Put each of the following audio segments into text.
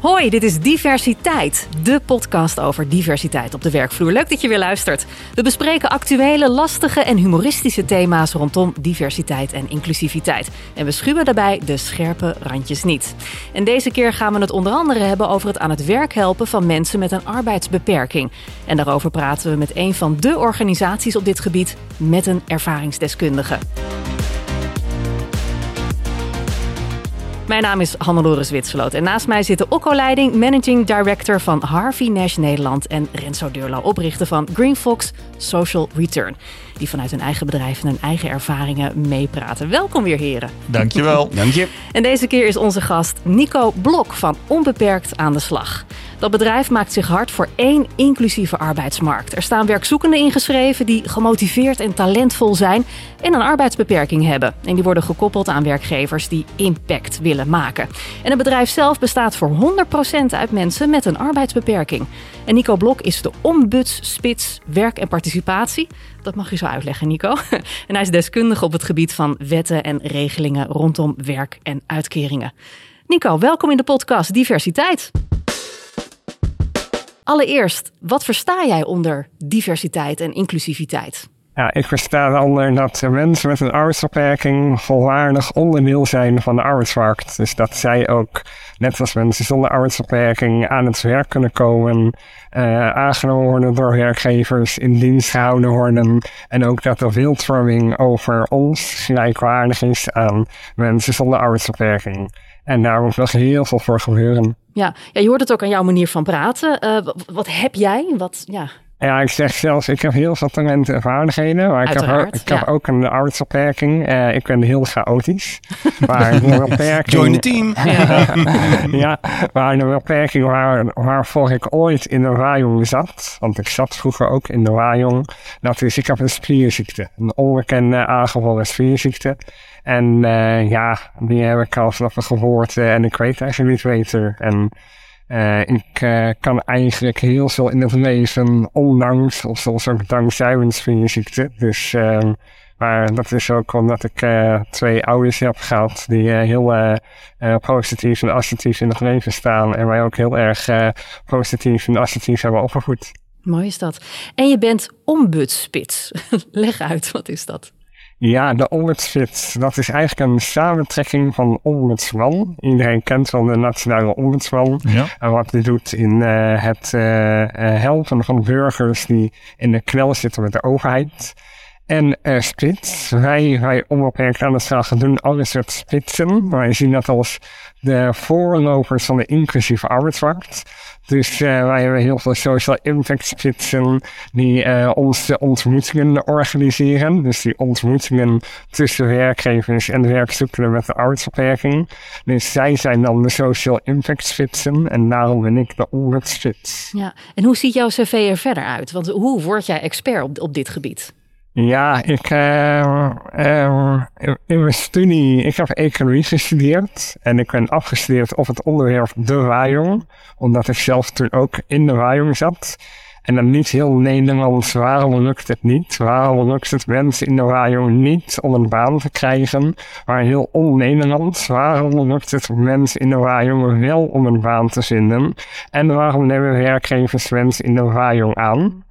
Hoi, dit is Diversiteit, de podcast over diversiteit op de werkvloer. Leuk dat je weer luistert. We bespreken actuele, lastige en humoristische thema's rondom diversiteit en inclusiviteit. En we schuwen daarbij de scherpe randjes niet. En deze keer gaan we het onder andere hebben over het aan het werk helpen van mensen met een arbeidsbeperking. En daarover praten we met een van de organisaties op dit gebied met een ervaringsdeskundige. Mijn naam is Hannelore Zwitserloot en naast mij zitten Okko Leiding, Managing Director van Harvey Nash Nederland en Renzo Deurlo, oprichter van Green Fox Social Return. Die vanuit hun eigen bedrijf en hun eigen ervaringen meepraten. Welkom weer heren. Dankjewel. Dank je. En deze keer is onze gast Nico Blok van Onbeperkt aan de Slag. Dat bedrijf maakt zich hard voor één inclusieve arbeidsmarkt. Er staan werkzoekenden ingeschreven die gemotiveerd en talentvol zijn en een arbeidsbeperking hebben. En die worden gekoppeld aan werkgevers die impact willen maken. En het bedrijf zelf bestaat voor 100% uit mensen met een arbeidsbeperking. En Nico Blok is de ombudsspits werk en participatie. Dat mag je zo uitleggen, Nico. En hij is deskundige op het gebied van wetten en regelingen rondom werk en uitkeringen. Nico, welkom in de podcast Diversiteit. Allereerst, wat versta jij onder diversiteit en inclusiviteit? Ja, ik versta onder dat mensen met een arbeidsbeperking volwaardig onderdeel zijn van de arbeidsmarkt. Dus dat zij ook, net als mensen zonder arbeidsbeperking, aan het werk kunnen komen, uh, aangenomen worden door werkgevers, in dienst gehouden worden. En ook dat de beeldvorming over ons gelijkwaardig is aan mensen zonder arbeidsbeperking. En daar moet nog heel veel voor gebeuren. Ja, ja je hoort het ook aan jouw manier van praten. Uh, wat heb jij? Wat, ja. Ja, ik zeg zelfs, ik heb heel veel talenten en vaardigheden. Maar ik heb, ook, ik heb ook een arbeidsbeperking. Uh, ik ben heel chaotisch. Maar een beperking... Join the team. ja, maar een beperking waar, waarvoor ik ooit in de Wajong zat. Want ik zat vroeger ook in de Wajong. Dat is, ik heb een spierziekte. Een onbekende aangeboren spierziekte. En uh, ja, die heb ik al vanaf de geboorte en ik weet eigenlijk niet beter. En uh, ik kan eigenlijk heel veel in het leven, ondanks of soms ook dankzij mijn spierziekte. Dus, uh, maar dat is ook omdat ik twee ouders heb gehad die heel positief en assertief in het leven staan. En mij ook heel erg positief en assertief hebben opgevoed. Mooi is dat. En je bent ombudsspits. Leg uit, wat is dat? Ja, de ombudsfit, dat is eigenlijk een samentrekking van ombudsman. Iedereen kent wel de nationale ombudsman. Ja. En wat die doet in uh, het uh, helpen van burgers die in de knel zitten met de overheid. En uh, spits, wij, wij onbeperkt aan de slag doen alles met spitsen. Wij zien dat als de voorlopers van de inclusieve arbeidsmarkt. Dus uh, wij hebben heel veel social impact spitsen die uh, onze ontmoetingen organiseren. Dus die ontmoetingen tussen werkgevers en werkzoekenden met de arbeidsbeperking. Dus zij zijn dan de social impact spitsen en daarom ben ik de ombudsspits. Ja, en hoe ziet jouw cv er verder uit? Want hoe word jij expert op, op dit gebied? Ja, ik, uh, in mijn studie, ik heb economie gestudeerd en ik ben afgestudeerd op het onderwerp de Wajong, omdat ik zelf toen ook in de Wajong zat. En dan niet heel Nederlands, waarom lukt het niet? Waarom lukt het mensen in de Wajong niet om een baan te krijgen? Maar heel on-Nederlands, waarom lukt het mensen in de Wajong wel om een baan te vinden? En waarom nemen werkgevers mensen in de Wajong aan?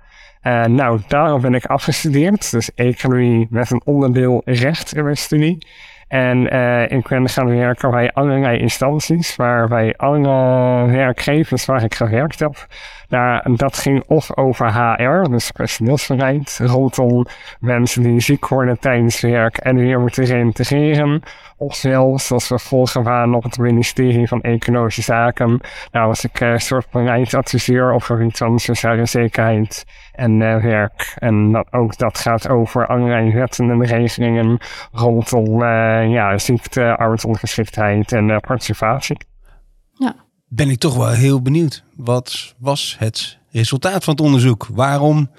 Uh, nou, daarom ben ik afgestudeerd. Dus economie met een onderdeel recht in mijn studie. En uh, ik ben gaan werken bij allerlei instanties, waarbij alle werkgevers waar ik gewerkt heb, nou, dat ging of over HR, dus personeelsbeleid, rondom mensen die ziek worden tijdens werk en weer moeten reintegreren. Ofwel, zoals we volgen waren op het ministerie van Economische Zaken, nou was ik een soort beleidsadviseur op gebied van sociale zekerheid en werk. En dat, ook dat gaat over allerlei wetten en regelingen rondom uh, ja, ziekte, arbeidsongeschiktheid en uh, participatie. Ja. Ben ik toch wel heel benieuwd. Wat was het resultaat van het onderzoek? Waarom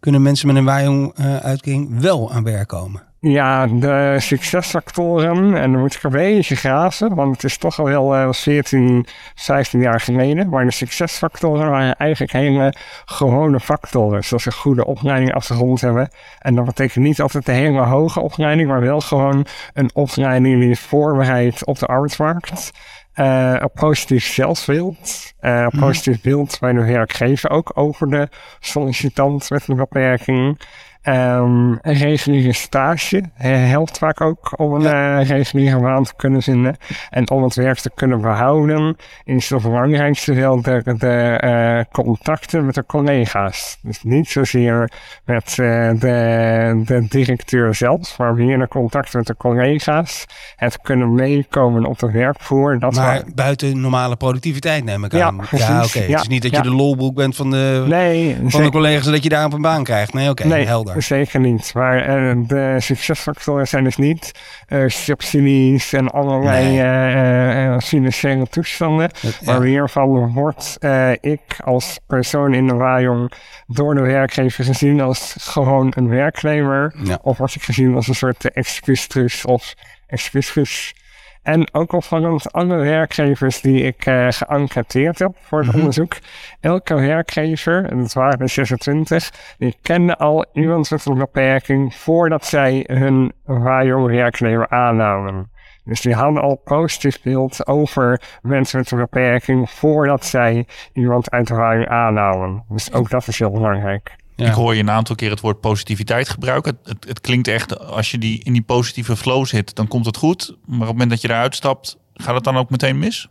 kunnen mensen met een waaijong-uitkering wel aan werk komen? Ja, de succesfactoren, en dan moet ik een beetje graven, want het is toch al wel uh, 14, 15 jaar geleden. Maar de succesfactoren waren eigenlijk hele gewone factoren, zoals een goede opleiding achtergrond hebben. En dat betekent niet altijd een hele hoge opleiding, maar wel gewoon een opleiding die voorbereidt op de arbeidsmarkt. Uh, een positief zelfbeeld. Uh, een Mhm. positief beeld bij de werkgever ook over de sollicitant met een beperking. Ehm, een reguliere stage helpt vaak ook om een eh, reguliere baan te kunnen vinden. En om het werk te kunnen behouden, is het belangrijkste wel de, de eh, contacten met de collega's. Dus niet zozeer met eh, de, de directeur zelf, maar meer de contacten met de collega's. Het kunnen meekomen op de werkvloer. Dat Maar buiten normale productiviteit neem ik Ja, aan. precies. ja oké. Ja, Het is niet dat je ja. de lolboek bent van de, nee, van de collega's en dat je daar op een baan krijgt. Nee, oké, nee, helder. Zeker niet. Maar eh, de succesfactoren zijn dus niet eh, subsidies en allerlei Nee. eh, financiële toestanden. Ja. Maar meer van word eh, ik als persoon in de waaijong door de werkgever gezien als gewoon een werknemer. Ja. Of word ik gezien als een soort excuustrus of excuuskus. En ook opvallend, alle werkgevers die ik geënquêteerd heb voor het Mhm. onderzoek. Elke werkgever, en dat waren er 26, die kende al iemand met een beperking voordat zij hun waaijong werknemer aannamen. Dus die hadden al positief beeld over mensen met een beperking voordat zij iemand uit de aannamen. Dus ook dat is heel belangrijk. Ik hoor je een aantal keer het woord positiviteit gebruiken. Het, het, het klinkt echt, als je die, in die positieve flow zit, dan komt het goed. Maar op het moment dat je eruit stapt, gaat het dan ook meteen mis?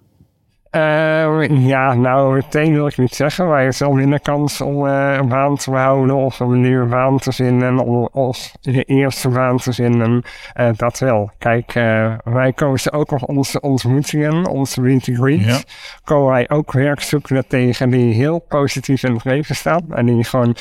Eh, ja, nou, meteen wil ik niet zeggen. Maar je hebt wel minder kans om eh, een baan te behouden of een nieuwe baan te vinden. Of, je eerste baan te vinden. Eh, dat wel. Kijk, eh, wij kozen ook op onze ontmoetingen, onze meet greet. Ja. Komen wij ook werkzoekenden tegen die heel positief in het leven staan. En die gewoon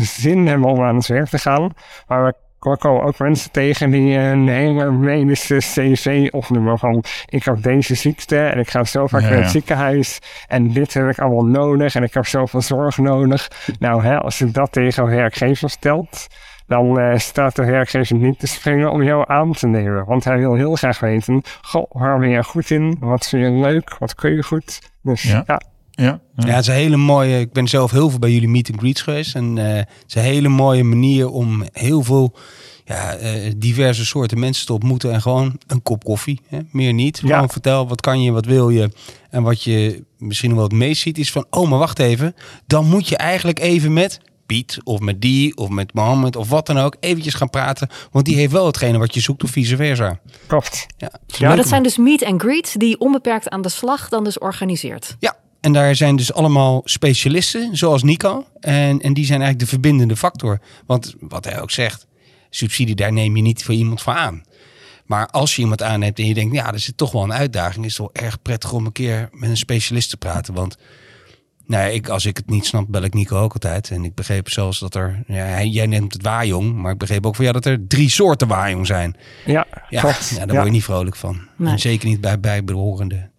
zin hebben om aan het werk te gaan. Maar we we komen ook mensen tegen die een hele medische cv opnoemen van ik heb deze ziekte en ik ga zo vaak Ja, naar het ja. ziekenhuis en dit heb ik allemaal nodig en ik heb zoveel zorg nodig. Nou, hè, als je dat tegen een werkgever stelt, dan eh, staat de werkgever niet te springen om jou aan te nemen. Want hij wil heel graag weten, goh, waar ben je goed in? Wat vind je leuk? Wat kun je goed? Dus Ja. ja, Ja, Ja, het is een hele mooie. Ik ben zelf heel veel bij jullie meet and greets geweest. En eh, het is een hele mooie manier om heel veel ja, eh, diverse soorten mensen te ontmoeten. En gewoon een kop koffie. Hè? Meer niet. Ja. Gewoon vertel wat kan je, wat wil je. En wat je misschien wel het meest ziet is van... Oh, maar wacht even. Dan moet je eigenlijk even met Piet of met die of met Mohammed of wat dan ook... eventjes gaan praten. Want die heeft wel hetgene wat je zoekt of vice versa. klopt. Ja, Ja, Maar dat zijn dus meet and greets die onbeperkt aan de slag dan dus organiseert. Ja, en daar zijn dus allemaal specialisten, zoals Nico. En, en die zijn eigenlijk de verbindende factor. Want wat hij ook zegt, subsidie, daar neem je niet voor iemand voor aan. Maar als je iemand aanneemt en je denkt, ja, er zit toch wel een uitdaging, is het wel erg prettig om een keer met een specialist te praten. Want nou ja, ik, als ik het niet snap, bel ik Nico ook altijd. En ik begreep zelfs dat er, ja, jij neemt het waaijong, maar ik begreep ook van ja dat er drie soorten waaijong zijn. Ja, Ja, ja daar word je niet vrolijk van. Nee. En zeker niet bij bijbehorende.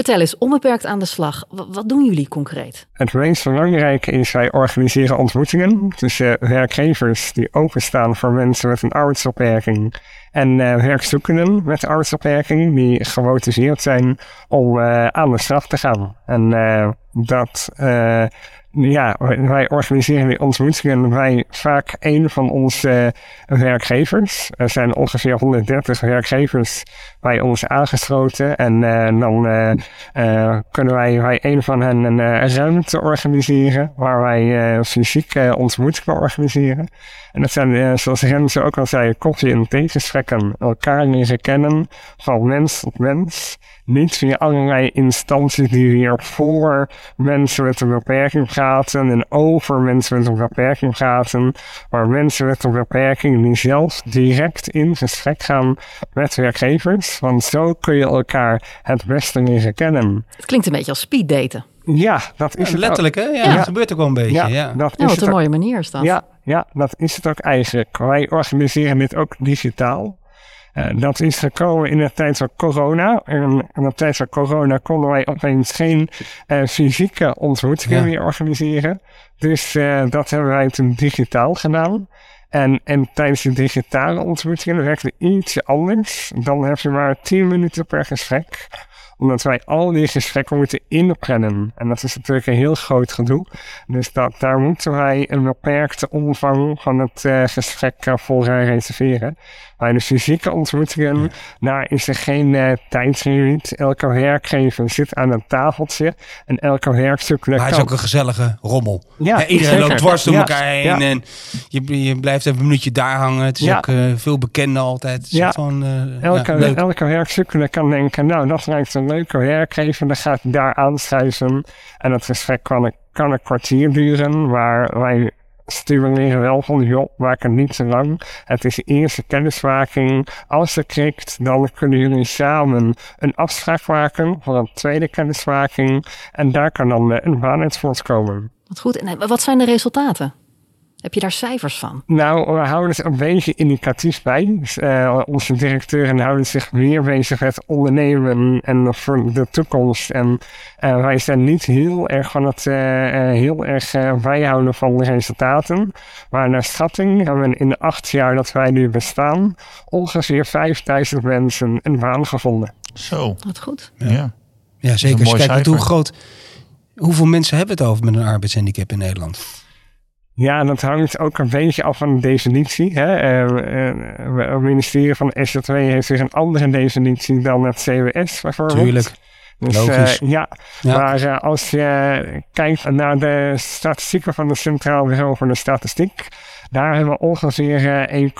Vertel eens, onbeperkt aan de slag. Wa- wat doen jullie concreet? Het meest belangrijke is, wij organiseren ontmoetingen tussen werkgevers die openstaan voor mensen met een arbeidsbeperking en eh, werkzoekenden met een arbeidsbeperking die gemotiveerd zijn om eh, aan de slag te gaan. En eh, dat, ja, wij organiseren die ontmoetingen bij vaak een van onze eh, werkgevers. Er zijn ongeveer 130 werkgevers bij ons aangesloten en eh, dan eh, kunnen wij bij een van hen een ruimte organiseren waar wij fysiek ontmoetingen organiseren. En dat zijn, eh, zoals Renze ook al zei, koffie- en theegesprekken. Elkaar leren kennen van mens tot mens. Niet via allerlei instanties die weer voor mensen met een beperking praten en over mensen met een beperking praten. Maar mensen met een beperking die zelf direct in gesprek gaan met werkgevers. Want zo kun je elkaar het beste leren kennen. Het klinkt een beetje als speeddaten. Ja, dat is Ja, het letterlijk hè? Ja, Ja. dat gebeurt ook wel een beetje. Ja, Ja, dat Ja, is wat het een ook. mooie manier is dat. Ja, ja, dat is het ook eigenlijk. Wij organiseren dit ook digitaal. Eh, dat is gekomen in de tijd van corona. En in de tijd van corona konden wij opeens geen eh, fysieke ontmoetingen Ja. meer organiseren. Dus eh, dat hebben wij toen digitaal gedaan. En, en tijdens de digitale ontmoetingen werkte iets anders. Dan heb je maar 10 minuten per gesprek omdat wij al die gesprekken moeten inplannen. En dat is natuurlijk een heel groot gedoe. Dus dat, daar moeten wij een beperkte omvang van het eh, gesprek eh, voor eh, reserveren. Bij de fysieke ontmoetingen, daar is er geen uh, tijdslimiet. Elke werkgever zit aan een tafeltje en elke werkzoeker... Maar hij is ook een gezellige rommel. Ja, Ja, iedereen zeker. loopt dwars door Ja, elkaar heen ja. en je, je blijft even een minuutje daar hangen. Het is Ja. ook eh, veel bekender altijd. Ja. gewoon, eh, Elke, ja, werkzoekende kan denken, nou, dat lijkt een leuke werkgever. Dan gaat hij daar aanschuiven. En het gesprek kan een, kan een kwartier duren, maar wij stimuleren wel van, joh, maak het niet te lang. Het is de eerste kennismaking. Als het klikt, dan kunnen jullie samen een afspraak maken voor een tweede kennismaking. En daar kan dan een uit voortkomen. Wat goed. En eh, wat zijn de resultaten? Heb je daar cijfers van? Nou, we houden het een beetje indicatief bij. Dus, eh, onze directeuren houden zich meer bezig met ondernemen en voor de toekomst. En eh, wij zijn niet heel erg van het eh, heel erg bijhouden van de resultaten. Maar naar schatting hebben we in de acht jaar dat wij nu bestaan ongeveer 5000 mensen een baan gevonden. Zo, Wat goed. ja. Ja, zeker. kijkt hoe groot... Hoeveel mensen hebben het over met een arbeidshandicap in Nederland? Ja, dat hangt ook een beetje af van de definitie. Hè? Eh, eh, het ministerie van SJW heeft weer een andere definitie dan het CWS bijvoorbeeld. Tuurlijk. Dus, Logisch. eh, ja, Ja. maar eh, als je kijkt naar de statistieken van de Centraal Bureau voor de Statistiek, daar hebben we ongeveer eh,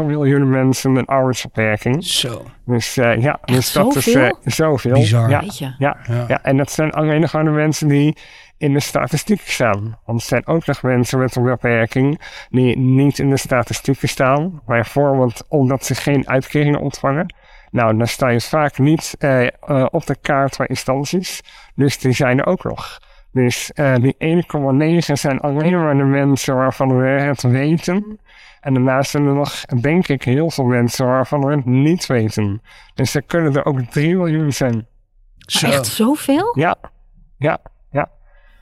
1,9 miljoen mensen een arbeidsbeperking. Zo. Dus eh, ja, dus dat is zoveel? eh, zoveel. Bizar. Ja, Weet je? ja, Ja. ja, en dat zijn alleen nog maar de mensen die in de statistiek staan. Want er zijn ook nog mensen met een beperking die niet in de statistieken staan. Bijvoorbeeld omdat ze geen uitkeringen ontvangen. Nou, dan sta je vaak niet eh, eh, op de kaart van instanties. Dus die zijn er ook nog. Dus eh, die 1,9 zijn alleen maar de mensen waarvan we het weten. En daarnaast zijn er nog, denk ik, heel veel mensen waarvan we het niet weten. Dus er kunnen er ook 3 miljoen zijn. Zo. Echt zoveel? Ja, ja.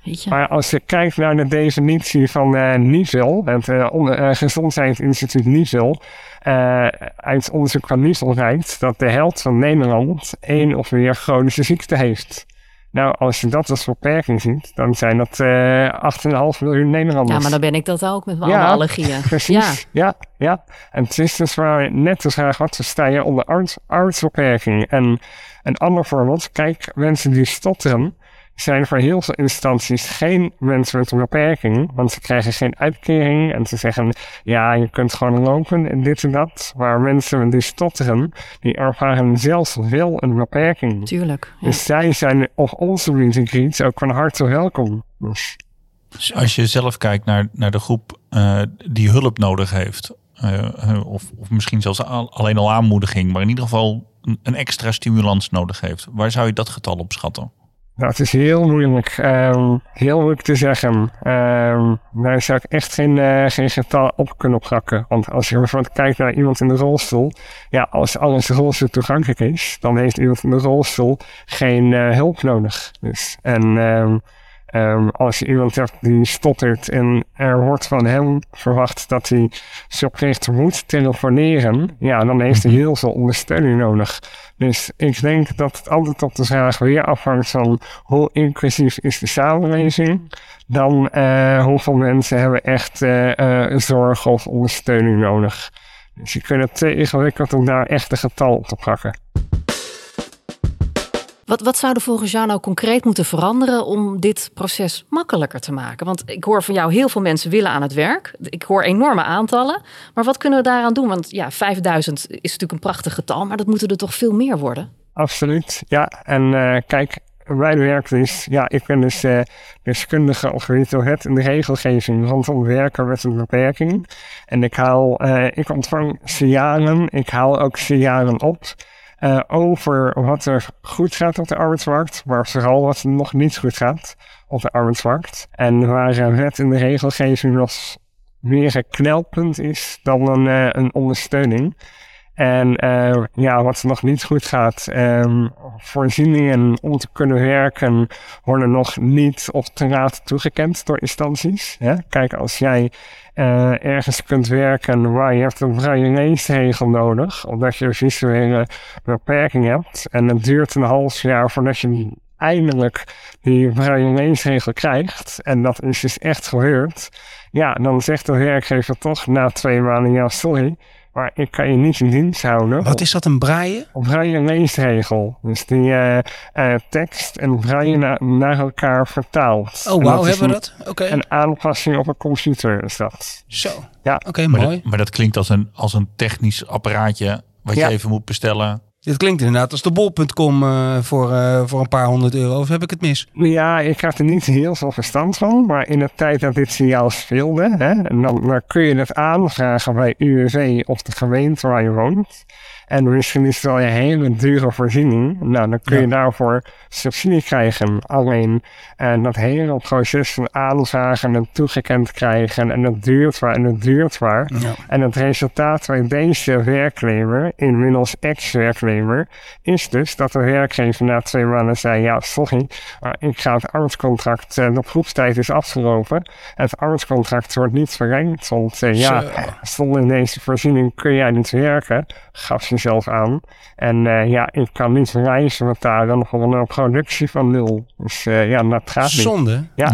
Weet je? Maar als je kijkt naar de definitie van eh NIVEL, het eh, on- Gezondheidsinstituut NIVEL, eh uit onderzoek van NIVEL rijdt dat de helft van Nederland één of meer chronische ziekte heeft. Nou, als je dat als beperking ziet, dan zijn dat eh 8,5 miljoen Nederlanders. Ja, maar dan ben ik dat ook met mijn Ja, alle allergieën. Precies, ja. ja, En het is dus waar net de vraag, wat versta je onder arts, artsbeperking? En een ander voorbeeld, kijk, mensen die stotteren, zijn voor heel veel instanties geen mensen met een beperking, want ze krijgen geen uitkering en ze zeggen, ja, je kunt gewoon lopen en dit en dat. Maar mensen die stotteren, die ervaren zelfs wel een beperking. Tuurlijk. Ja. Dus zij zijn op onze meet and greet ook van harte welkom. Dus, Dus als je zelf kijkt naar, naar de groep eh, die hulp nodig heeft, eh, eh, of, of misschien zelfs al- alleen al aanmoediging, maar in ieder geval een, een extra stimulans nodig heeft, waar zou je dat getal op schatten? Het is heel moeilijk. ehm, heel moeilijk te zeggen. Ehm, daar zou ik echt geen, eh, geen getal op kunnen plakken. Want als je bijvoorbeeld kijkt naar iemand in de rolstoel. Ja, als alles rolstoel toegankelijk is, dan heeft iemand in de rolstoel geen eh, hulp nodig. Dus, en ehm, ehm, als je iemand hebt die stottert en er wordt van hem verwacht dat hij verplicht moet telefoneren, ja, dan heeft hij heel veel ondersteuning nodig. Dus ik denk dat het altijd op de vraag weer afhangt van hoe inclusief is de samenleving, dan eh, hoeveel mensen hebben echt eh, eh, zorg of ondersteuning nodig. Dus je kunt het te ingewikkeld om daar echt een getal op te plakken. Wat, wat zou er volgens jou nou concreet moeten veranderen om dit proces makkelijker te maken? Want ik hoor van jou heel veel mensen willen aan het werk. Ik hoor enorme aantallen. Maar wat kunnen we daaraan doen? Want ja, 5000 is natuurlijk een prachtig getal, maar dat moeten er toch veel meer worden? Absoluut, ja. En eh, kijk, bij de werkdienst, ja, ik ben dus eh, deskundige je het in de regelgeving rondom werken met een beperking. En ik haal, eh, ik ontvang signalen, ik haal ook signalen op eh, over wat er goed gaat op de arbeidsmarkt, maar vooral wat er nog niet goed gaat op de arbeidsmarkt. En waar eh, wet in de regelgeving nog meer een knelpunt is dan een, eh, een ondersteuning. En eh, ja, wat nog niet goed gaat, ehm, voorzieningen om te kunnen werken worden nog niet of te laat toegekend door instanties. Hè? Kijk, als jij eh, ergens kunt werken waar je hebt een vrije leesregel nodig, omdat je een visuele beperking hebt, en het duurt een half jaar voordat je eindelijk die vrije leesregel krijgt, en dat is dus echt gebeurd, ja, dan zegt de werkgever toch na twee maanden, ja, sorry, maar ik kan je niet in dienst houden. Wat is dat, een braaien? Op braille leesregel. Dus die eh, eh, tekst en braille na- naar elkaar vertaald. Oh, wauw, hebben we een- dat? Oké. Een aanpassing op een computer is dat. Zo. Ja. Oké, Maar, mooi. dat, maar dat klinkt als een, als een technisch apparaatje wat Ja. je even moet bestellen. Dit klinkt inderdaad als de bol.com eh, voor, eh, voor een paar honderd euro. Of heb ik het mis? Ja, ik had er niet heel veel verstand van, maar in de tijd dat dit signaal speelde, hè, dan, dan kun je het aanvragen bij UWV of de gemeente waar je woont. En misschien is het wel een hele dure voorziening. Nou, dan kun je Ja. daarvoor subsidie krijgen. Alleen en dat hele proces van aanvragen en toegekend krijgen en dat duurt waar en dat duurt waar. Ja. En het resultaat bij deze werknemer, inmiddels ex-werknemer, is dus dat de werkgever na twee maanden zei: Ja, sorry, maar ik ga het arbeidscontract, eh, de proeftijd is afgelopen. Het arbeidscontract wordt niet verlengd, want eh, ja, Zo. zonder deze voorziening kun jij niet werken, gaf ze zelf aan. En eh, ja, ik kan niet reizen betalen voor een eh, productie van nul. Dus eh, ja, dat gaat niet. Zonde, Ja.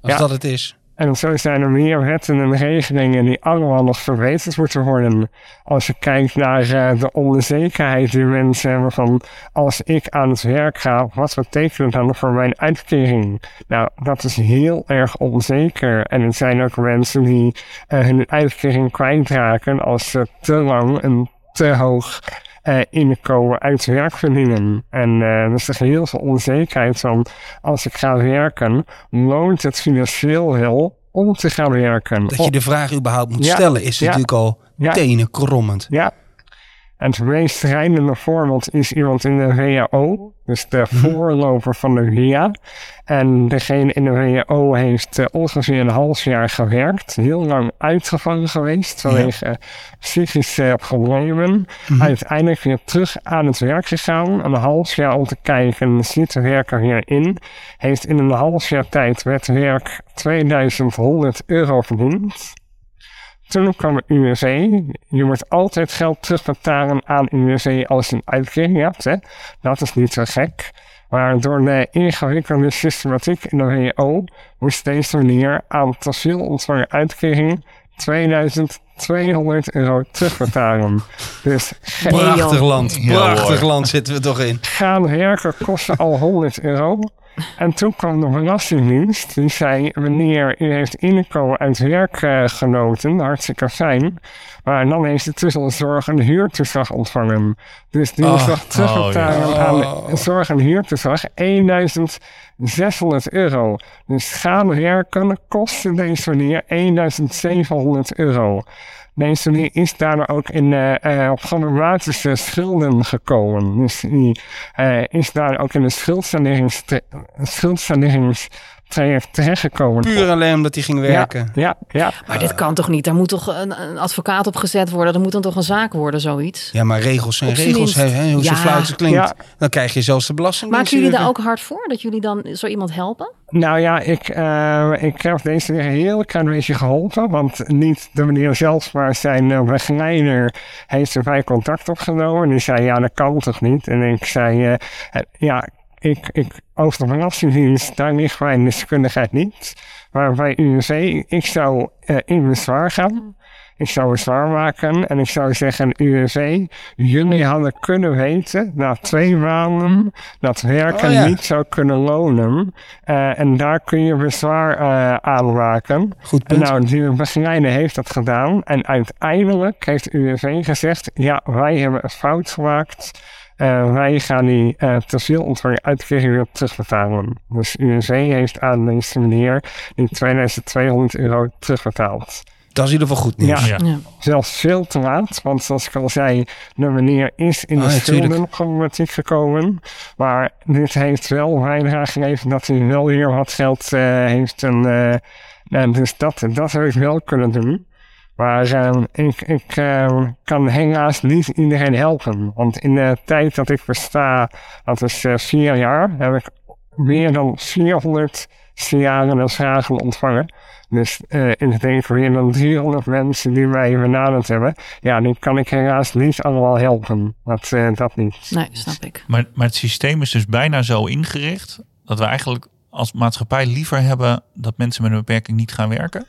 als Ja. dat het is. En zo zijn er meer wetten en regelingen die allemaal nog verbeterd moeten worden. Als je kijkt naar eh, de onzekerheid die mensen hebben van als ik aan het werk ga, wat betekent dat dan voor mijn uitkering? Nou, dat is heel erg onzeker. En er zijn ook mensen die eh, hun uitkering kwijtraken als ze te lang en te hoog eh, inkomen uit werk verdienen. En eh er is heel veel onzekerheid van als ik ga werken, loont het financieel wel om te gaan werken. Dat je de vraag überhaupt moet Ja. stellen is Ja. natuurlijk al Ja. tenen krommend. Ja. En het meest schrijnende voorbeeld is iemand in de WHO, dus de Mhm. voorloper van de VIA. En degene in de WHO heeft eh, ongeveer een half jaar gewerkt, heel lang uitgevangen geweest vanwege eh, psychische problemen. Mhm. Uiteindelijk weer terug aan het werk gegaan, een half jaar om te kijken, zit de werker weer in. Heeft in een half jaar tijd met werk 2100 euro verdiend. Toen kwam het UWV. Je moet altijd geld terugbetalen aan UWV als je een uitkering hebt. Hè? Dat is niet zo gek. Maar door de ingewikkelde systematiek in de WO moest deze meneer aan te veel ontvangen uitkering 2200 euro terugbetalen. Dus. Prachtig land. Prachtig land zitten we toch in. gaan werken kostte al 100 euro. En toen kwam de Belastingdienst. Die zei: Meneer, u heeft inkomen uit werk eh, genoten. Hartstikke fijn. Maar dan heeft u tussen de zorg en huurtoeslag ontvangen. Dus die Oh. nog terugbetalen Oh, aan zorg en huurtoeslag 1600 euro. Dus gaan werken kostte deze meneer 1700 euro. Deze meneer is daardoor ook in eh, eh, op problematische schulden gekomen. Dus die eh, is daar ook in een schuldsanerings- schuldsaneringstraject terechtgekomen. Puur alleen omdat hij ging werken. Ja, ja. Maar dit kan toch niet? Daar moet toch een, een advocaat op gezet worden? Er moet dan toch een zaak worden, zoiets? Ja, maar regels zijn regels. Hè, hè, hoe Ja. zo flauw het klinkt. Ja. Dan krijg je zelfs de belasting. Maken jullie daar ook hard voor? Dat jullie dan zo iemand helpen? Nou ja, ik, eh, ik heb deze weer een heel klein beetje geholpen. Want niet de meneer zelf, maar zijn uh, begeleider heeft erbij contact opgenomen. En die zei, ja, dat kan toch niet? En ik zei, eh, ja, ik, ik, over de belastingdienst, daar ligt mijn deskundigheid niet. Maar bij UWV, ik zou eh, in bezwaar gaan. Ik zou bezwaar maken en ik zou zeggen, UWV, jullie hadden kunnen weten na twee maanden dat werken Oh ja. niet zou kunnen lonen. Eh, en daar kun je bezwaar eh aanmaken. Goed En punt. nou, die begeleider heeft dat gedaan. En uiteindelijk heeft UWV gezegd, ja, wij hebben een fout gemaakt. Eh, wij gaan die eh, te ontvangen uitkering weer terugbetalen. Dus UWV heeft aan deze meneer die 2200 euro terugbetaald. Dat is in ieder geval goed nieuws. Ja. Zelfs veel te laat, want zoals ik al zei, de meneer is in de Ah, schuldenproblematiek gekomen. Maar dit heeft wel bijdrage geleverd dat hij wel weer wat geld eh, heeft. En, eh, en dus dat, dat heb ik wel kunnen doen. Maar ik, ik eh, kan helaas niet iedereen helpen. Want in de tijd dat ik besta, dat is eh, vier jaar, heb ik meer dan 400 signalen en vragen ontvangen. Dus eh in het denk meer dan 300 mensen die mij benaderd hebben. Ja, die kan ik helaas niet allemaal helpen. Dat, eh, dat niet. Nee, snap ik. Maar, maar het systeem is dus bijna zo ingericht dat we eigenlijk als maatschappij liever hebben dat mensen met een beperking niet gaan werken.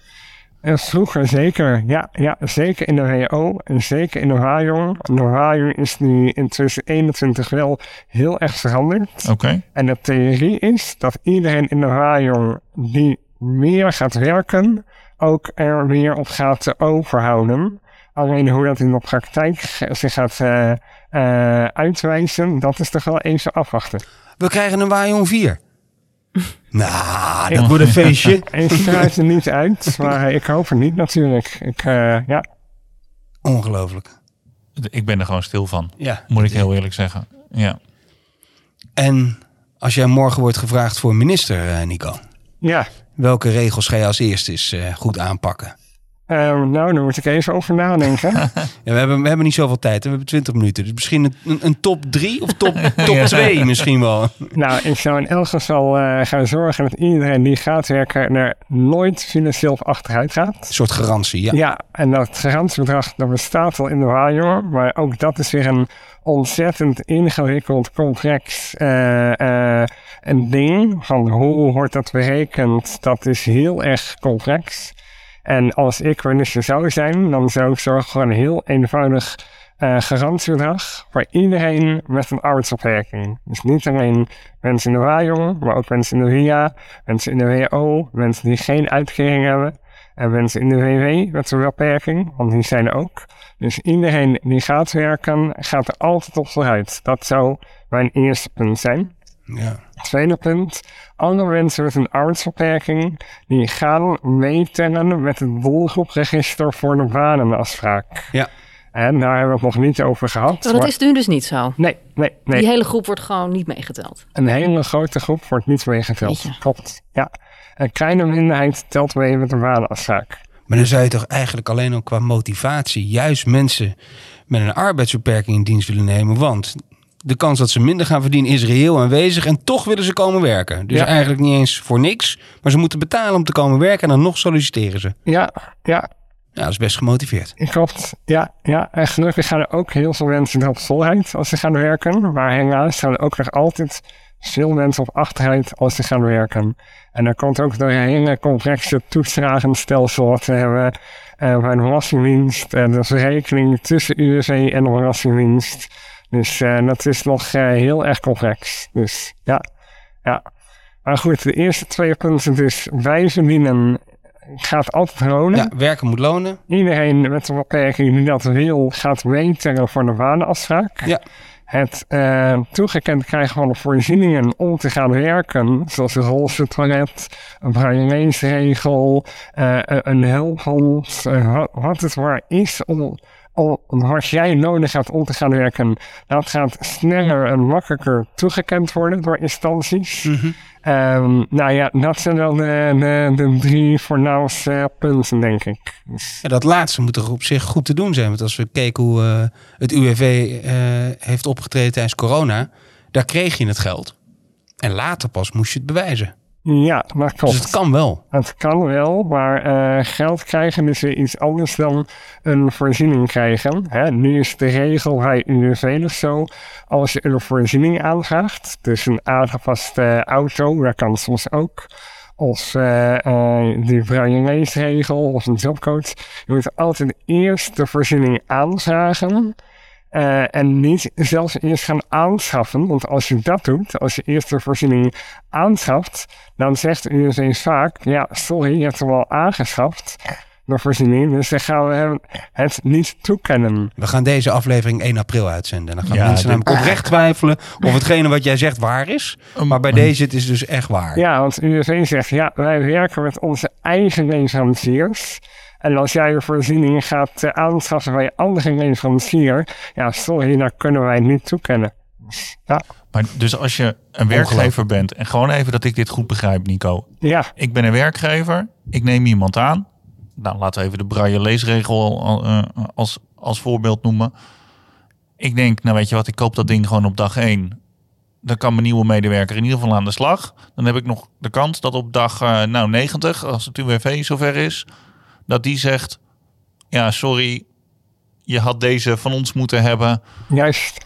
En vroeger zeker, ja, ja, zeker in de WO en zeker in de WAJON. De WAJON is nu in 2021 wel heel erg veranderd. Oké. En de theorie is dat iedereen in de WAJON die meer gaat werken, ook er meer op gaat overhouden. Alleen hoe dat in de praktijk zich gaat uh, uh, uitwijzen, dat is toch wel even afwachten. We krijgen een Wajon 4. nou, dat wordt een feestje. Ik sluit er niet uit, maar ik hoop het niet natuurlijk. Ik, uh, ja. Ongelooflijk. Ik ben er gewoon stil van, Ja. moet ik heel eerlijk zeggen. Ja. En als jij morgen wordt gevraagd voor minister, eh, Nico, Ja, welke regels ga je als eerste eens eh, goed aanpakken? Uh, nou, daar moet ik even over nadenken. Ja, we, hebben, we hebben niet zoveel tijd, we hebben 20 minuten. Dus misschien een, een, top 3 of top 2 top twee misschien wel. nou, ik zou in elk geval uh, gaan zorgen dat iedereen die gaat werken er nooit financieel achteruit gaat. Een soort garantie, ja. Ja, en dat garantiebedrag dat bestaat al in de WAJO, maar ook dat is weer een ontzettend ingewikkeld, complex uh, uh, een ding. Van hoe wordt dat berekend, dat is heel erg complex. En als ik minister zou zijn, dan zou ik zorgen voor een heel eenvoudig uh, garantiebedrag voor iedereen met een arbeidsopmerking. Dus niet alleen mensen in de WAJO, maar ook mensen in de RIA, mensen in de WO, mensen die geen uitkering hebben. En mensen in de WW met een beperking, want die zijn er ook. Dus iedereen die gaat werken, gaat er altijd op vooruit. Dat zou mijn eerste punt zijn. Ja. Tweede punt, alle mensen met een arbeidsbeperking, die gaan meetellen met het doelgroepregister voor de banenafspraak. Ja. En daar hebben we het nog niet over gehad. Maar dat maar- is nu dus niet zo. Nee, nee, nee. Die hele groep wordt gewoon niet meegeteld. Een hele grote groep wordt niet meegeteld. Klopt, ja. Een kleine minderheid telt mee met een banenafspraak. Maar dan zou je toch eigenlijk alleen al qua motivatie juist mensen met een arbeidsbeperking in dienst willen nemen. Want de kans dat ze minder gaan verdienen is reëel aanwezig en toch willen ze komen werken. Dus Ja. eigenlijk niet eens voor niks, maar ze moeten betalen om te komen werken en dan nog solliciteren ze. Ja, ja, Ja, dat is best gemotiveerd. Klopt, ja, ja. En gelukkig gaan er ook heel veel mensen erop volheid als ze gaan werken. Maar helaas gaan er ook nog altijd veel mensen op achteruit als ze gaan werken. En dan komt ook door een hele complexe toeslagenstelsel wat we hebben eh, bij de Belastingdienst. En de verrekening tussen UWV en de Belastingdienst. Dus eh, dat is nog eh, heel erg complex. Dus ja, ja. Maar goed, de eerste twee punten dus wij verdienen gaat altijd lonen. Ja, werken moet lonen. Iedereen met een beperking die dat wil, gaat meetellen voor de banenafspraak. Ja. Het uh, toegekend krijgen van de voorzieningen om te gaan werken, zoals een rolse toilet, een brailleensregel, uh, een helphond, uh, wat het maar is om, wat jij nodig hebt om te gaan werken, dat gaat sneller en makkelijker toegekend worden door instanties. Um, nou ja, dat zijn wel de, de, de drie voornaamste punten, denk ik. Dus, Ja, dat laatste moet toch op zich goed te doen zijn. Want als we kijken hoe eh, het UWV eh, heeft opgetreden tijdens corona, daar kreeg je het geld. En later pas moest je het bewijzen. Ja, dat klopt. Dus het kan wel. Het kan wel, maar uh, geld krijgen is weer iets anders dan een voorziening krijgen. Hè, nu is de regel bij UWV zo, als je een voorziening aanvraagt, dus een aangepaste auto, dat kan soms ook, of uh, uh, die brailleesregel of een jobcoach, je moet altijd eerst de voorziening aanvragen. Uh, en niet zelfs eerst gaan aanschaffen. Want als je dat doet, als je eerst de voorziening aanschaft, dan zegt de UWV vaak, ja, sorry, je hebt hem al aangeschaft, de voorziening, dus dan gaan we het niet toekennen. We gaan deze aflevering 1 april uitzenden. Dan gaan Ja, mensen namelijk oprecht twijfelen of hetgene wat jij zegt waar is. Maar bij deze het is dus echt waar. Ja, want UWV zegt, ja, wij werken met onze eigen leveranciers. En als jij je voorziening gaat aanschaffen bij je andere leverancier, ja, sorry, dan kunnen wij het niet toekennen. Dus, Ja, Maar dus als je een werkgever bent, en gewoon even dat ik dit goed begrijp, Nico. ja, Ik ben een werkgever, ik neem iemand aan. Nou, laten we even de braille leesregel uh, als, als voorbeeld noemen. Ik denk, nou weet je wat, ik koop dat ding gewoon op dag 1. Dan kan mijn nieuwe medewerker in ieder geval aan de slag. Dan heb ik nog de kans dat op dag uh, nou, 90, als het UWV zover is, dat die zegt: Ja, sorry, je had deze van ons moeten hebben. juist.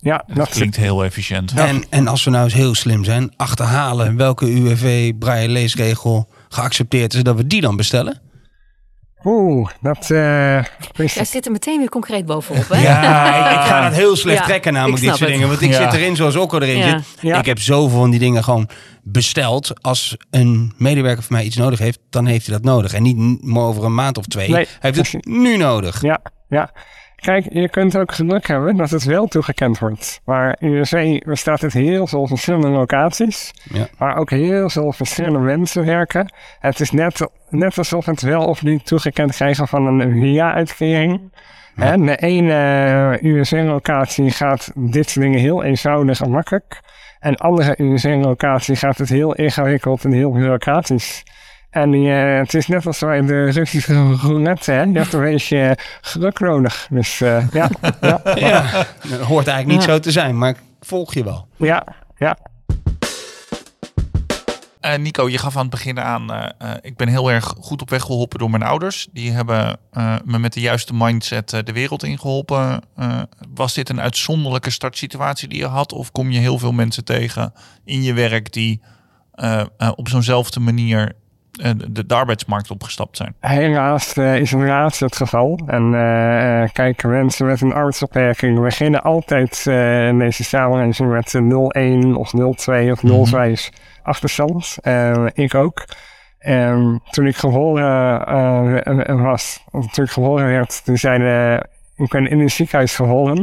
Ja, Dat dat klinkt heel efficiënt. En, en als we nou eens heel slim zijn, achterhalen welke UWV braille leesregel geaccepteerd is, dat we die dan bestellen. Oeh, dat uh, Jij zit er meteen weer concreet bovenop, hè? Ja, ik, ik ga het heel slecht Ja, trekken namelijk dit soort het. dingen. Want ik Ja. zit erin zoals Okko erin Ja. zit. Ja. Ik heb zoveel van die dingen gewoon besteld. Als een medewerker van mij iets nodig heeft, dan heeft hij dat nodig. En niet maar over een maand of twee. Nee, hij heeft het nu nodig. Ja, ja. Kijk, je kunt ook geluk hebben dat het wel toegekend wordt. Maar in de zee bestaat het heel veel verschillende locaties. Ja. Waar ook heel veel verschillende mensen werken. Het is net, net alsof het wel of niet toegekend krijgen van een via-uitkering. De ene USN-locatie gaat dit soort dingen heel eenvoudig en makkelijk. En andere USN-locatie gaat het heel ingewikkeld en heel bureaucratisch. En die, eh, het is net als bij de Russische roulette, hè? Hebt een beetje geluk nodig. Dus eh, ja, ja, Ja, dat hoort eigenlijk niet Ja. zo te zijn, maar ik volg je wel. ja, ja. Eh, Nico, je gaf aan het begin aan, eh, eh, ik ben heel erg goed op weg geholpen door mijn ouders. Die hebben eh, me met de juiste mindset de wereld ingeholpen. Eh, was dit een uitzonderlijke startsituatie die je had? Of kom je heel veel mensen tegen in je werk die op zo'nzelfde manier de, de arbeidsmarkt opgestapt zijn? Helaas eh, is inderdaad het geval. En eh, kijk, mensen met een arbeidsbeperking beginnen altijd eh, in deze samenleving met een 0,1 of 0,2 of 0,5 achterstand. Eh, ik ook. En toen ik geboren was, of toen ik geboren werd, toen zeiden ik ben in een ziekenhuis.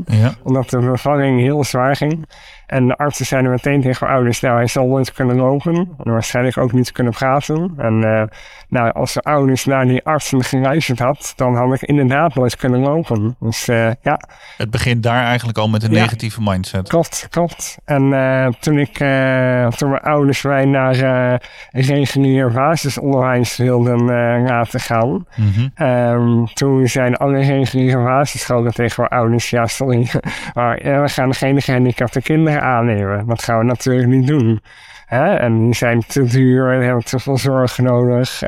Ja. Omdat de bevalling heel zwaar ging. En de artsen zeiden meteen tegen mijn ouders, nou hij zal nooit kunnen lopen. En waarschijnlijk ook niet kunnen praten. En eh, nou, als de ouders naar die artsen geluisterd had, dan had ik inderdaad nooit kunnen lopen. Dus eh, ja, Het begint daar eigenlijk al met een Ja. negatieve mindset. klopt, klopt. En eh, toen ik, eh, toen mijn ouders mij naar regulier basisonderwijs wilden laten gaan, Mhm. Ehm, toen zijn alle reguliere basisscholen tegen mijn ouders, ja sorry, maar we gaan geen gehandicapte kinderen aannemen. Dat gaan we natuurlijk niet doen. Hè? En die zijn te duur, die hebben te veel zorg nodig,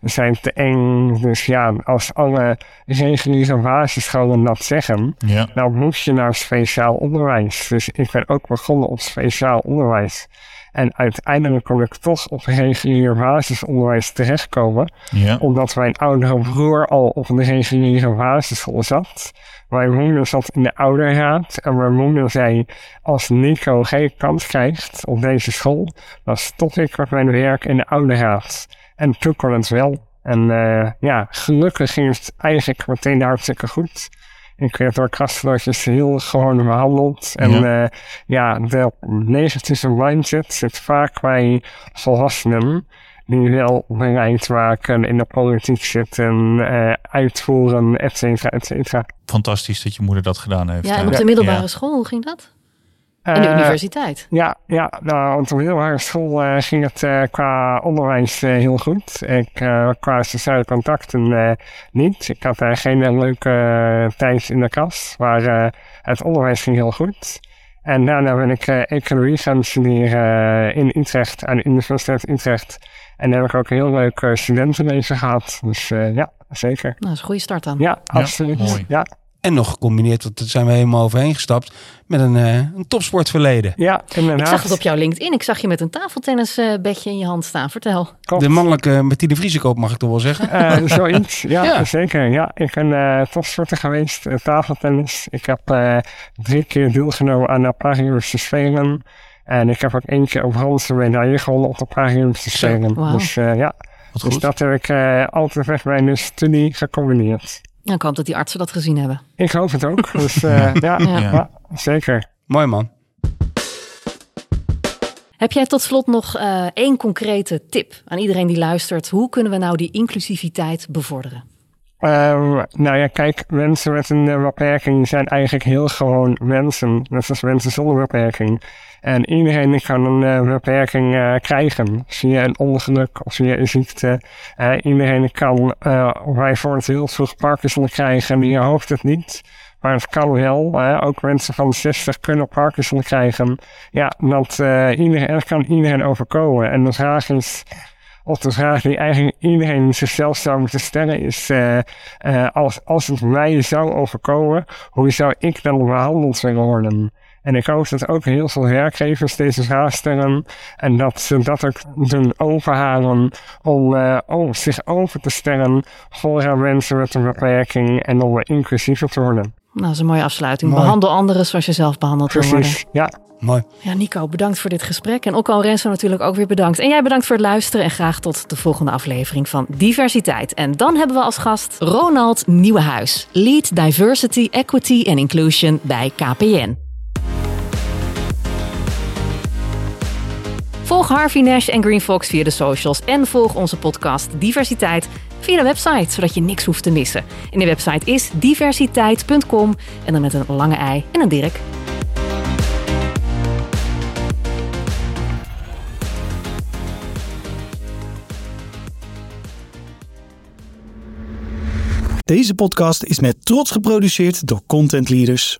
die zijn te eng. Dus ja, als alle reguliere basisscholen dat zeggen, Ja. dan moet je naar speciaal onderwijs. Dus ik ben ook begonnen op speciaal onderwijs. En uiteindelijk kon ik toch op regulier basisonderwijs terechtkomen Ja. omdat mijn oudere broer al op een reguliere basisschool zat. Mijn moeder zat in de ouderraad en mijn moeder zei: Als Nico geen kans krijgt op deze school, dan stop ik met mijn werk in de ouderraad. En toen kon het wel. En eh, ja, gelukkig ging het eigenlijk meteen hartstikke goed. Ik werd door kastlootjes heel gewoon behandeld. En Ja. ja, ja de negatieve mindset zit vaak bij volwassenen die wel bereid maken in de politiek zitten, eh, uitvoeren, et cetera, et cetera. Fantastisch dat je moeder dat gedaan heeft. Ja, en op de middelbare Ja. school, hoe ging dat? En de Eh, universiteit? Ja, ja nou, op de middelbare school eh, ging het eh, qua onderwijs heel goed. Ik, eh, qua sociale contacten eh, niet. Ik had daar geen leuke tijd in de klas, maar eh, het onderwijs ging heel goed. En daarna ben ik eh, economie gaan studeren eh, in Utrecht, aan de Universiteit Utrecht. En daar heb ik ook een heel leuk studentenleven gehad. Dus eh, ja, zeker. Nou, dat is een goede start dan. Ja, absoluut. mooi. Ja, En nog gecombineerd, want daar zijn we helemaal overheen gestapt, met een, eh, een topsportverleden. ja inderdaad. Ik zag het op jouw LinkedIn. Ik zag je met een tafeltennisbedje in je hand staan. Vertel. Klopt. De mannelijke Martine Vriesekoop mag ik toch wel zeggen. Eh, zoiets, ja, Ja. zeker. Ja, ik ben eh topsporter geweest, eh, tafeltennis. Ik heb eh, drie keer deelgenomen aan de Paralympische Spelen. En ik heb ook één keer een bronzen medaille gewonnen op de Paralympische Spelen. wauw. Dus eh, ja, Wat dus goed. dat heb ik eh, altijd met mijn studie gecombineerd. Nou, ik hoop dat die artsen dat gezien hebben. Ik hoop het ook. Dus eh, ja, Ja. ja. zeker. Mooi man. Heb jij tot slot nog eh, één concrete tip aan iedereen die luistert? Hoe kunnen we nou die inclusiviteit bevorderen? Ehm, nou ja, kijk, mensen met een eh, beperking zijn eigenlijk heel gewoon mensen. Net als mensen zonder beperking. En iedereen kan een eh, beperking eh, krijgen. Via een ongeluk of via een ziekte. Iedereen kan bijvoorbeeld heel vroeg Parkinson krijgen. Die hoopt het niet. Maar het kan wel. ook mensen van 60 kunnen Parkinson krijgen. Ja, dat, iedereen, dat kan iedereen overkomen. En de vraag is, of de vraag die eigenlijk iedereen zichzelf zou moeten stellen is, eh, eh, als, als het mij zou overkomen, hoe zou ik dan behandeld willen worden? En ik hoop dat ook heel veel werkgevers deze vraag stellen. En dat ze dat ook doen overhalen om, uh, om zich over te stellen voor mensen met een beperking en om inclusiever te worden. Nou, dat is een mooie afsluiting. Behandel anderen zoals je zelf behandeld wil worden. Precies, ja. Mooi. Ja, Nico, bedankt voor dit gesprek. En ook al Renzo natuurlijk ook weer bedankt. En jij bedankt voor het luisteren. En graag tot de volgende aflevering van Diversiteit. En dan hebben we als gast Ronald Nieuwenhuis. Lead Diversity, Equity en Inclusion bij KPN. Volg Harvey Nash en Green Fox via de socials. En volg onze podcast Diversiteit via de website, zodat je niks hoeft te missen. En de website is diversiteit.com en dan met een lange ei en een dirk. Deze podcast is met trots geproduceerd door Content Leaders.